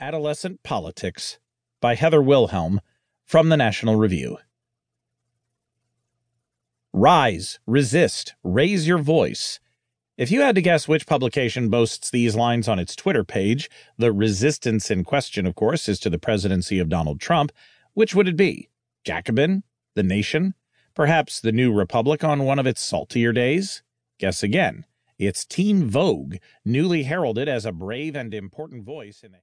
Adolescent Politics by Heather Wilhelm from the National Review. Rise, resist, raise your voice. If you had to guess which publication boasts these lines on its Twitter page, the resistance in question, of course, is to the presidency of Donald Trump, which would it be? Jacobin? The Nation? Perhaps the New Republic on one of its saltier days? Guess again. It's Teen Vogue, newly heralded as a brave and important voice in the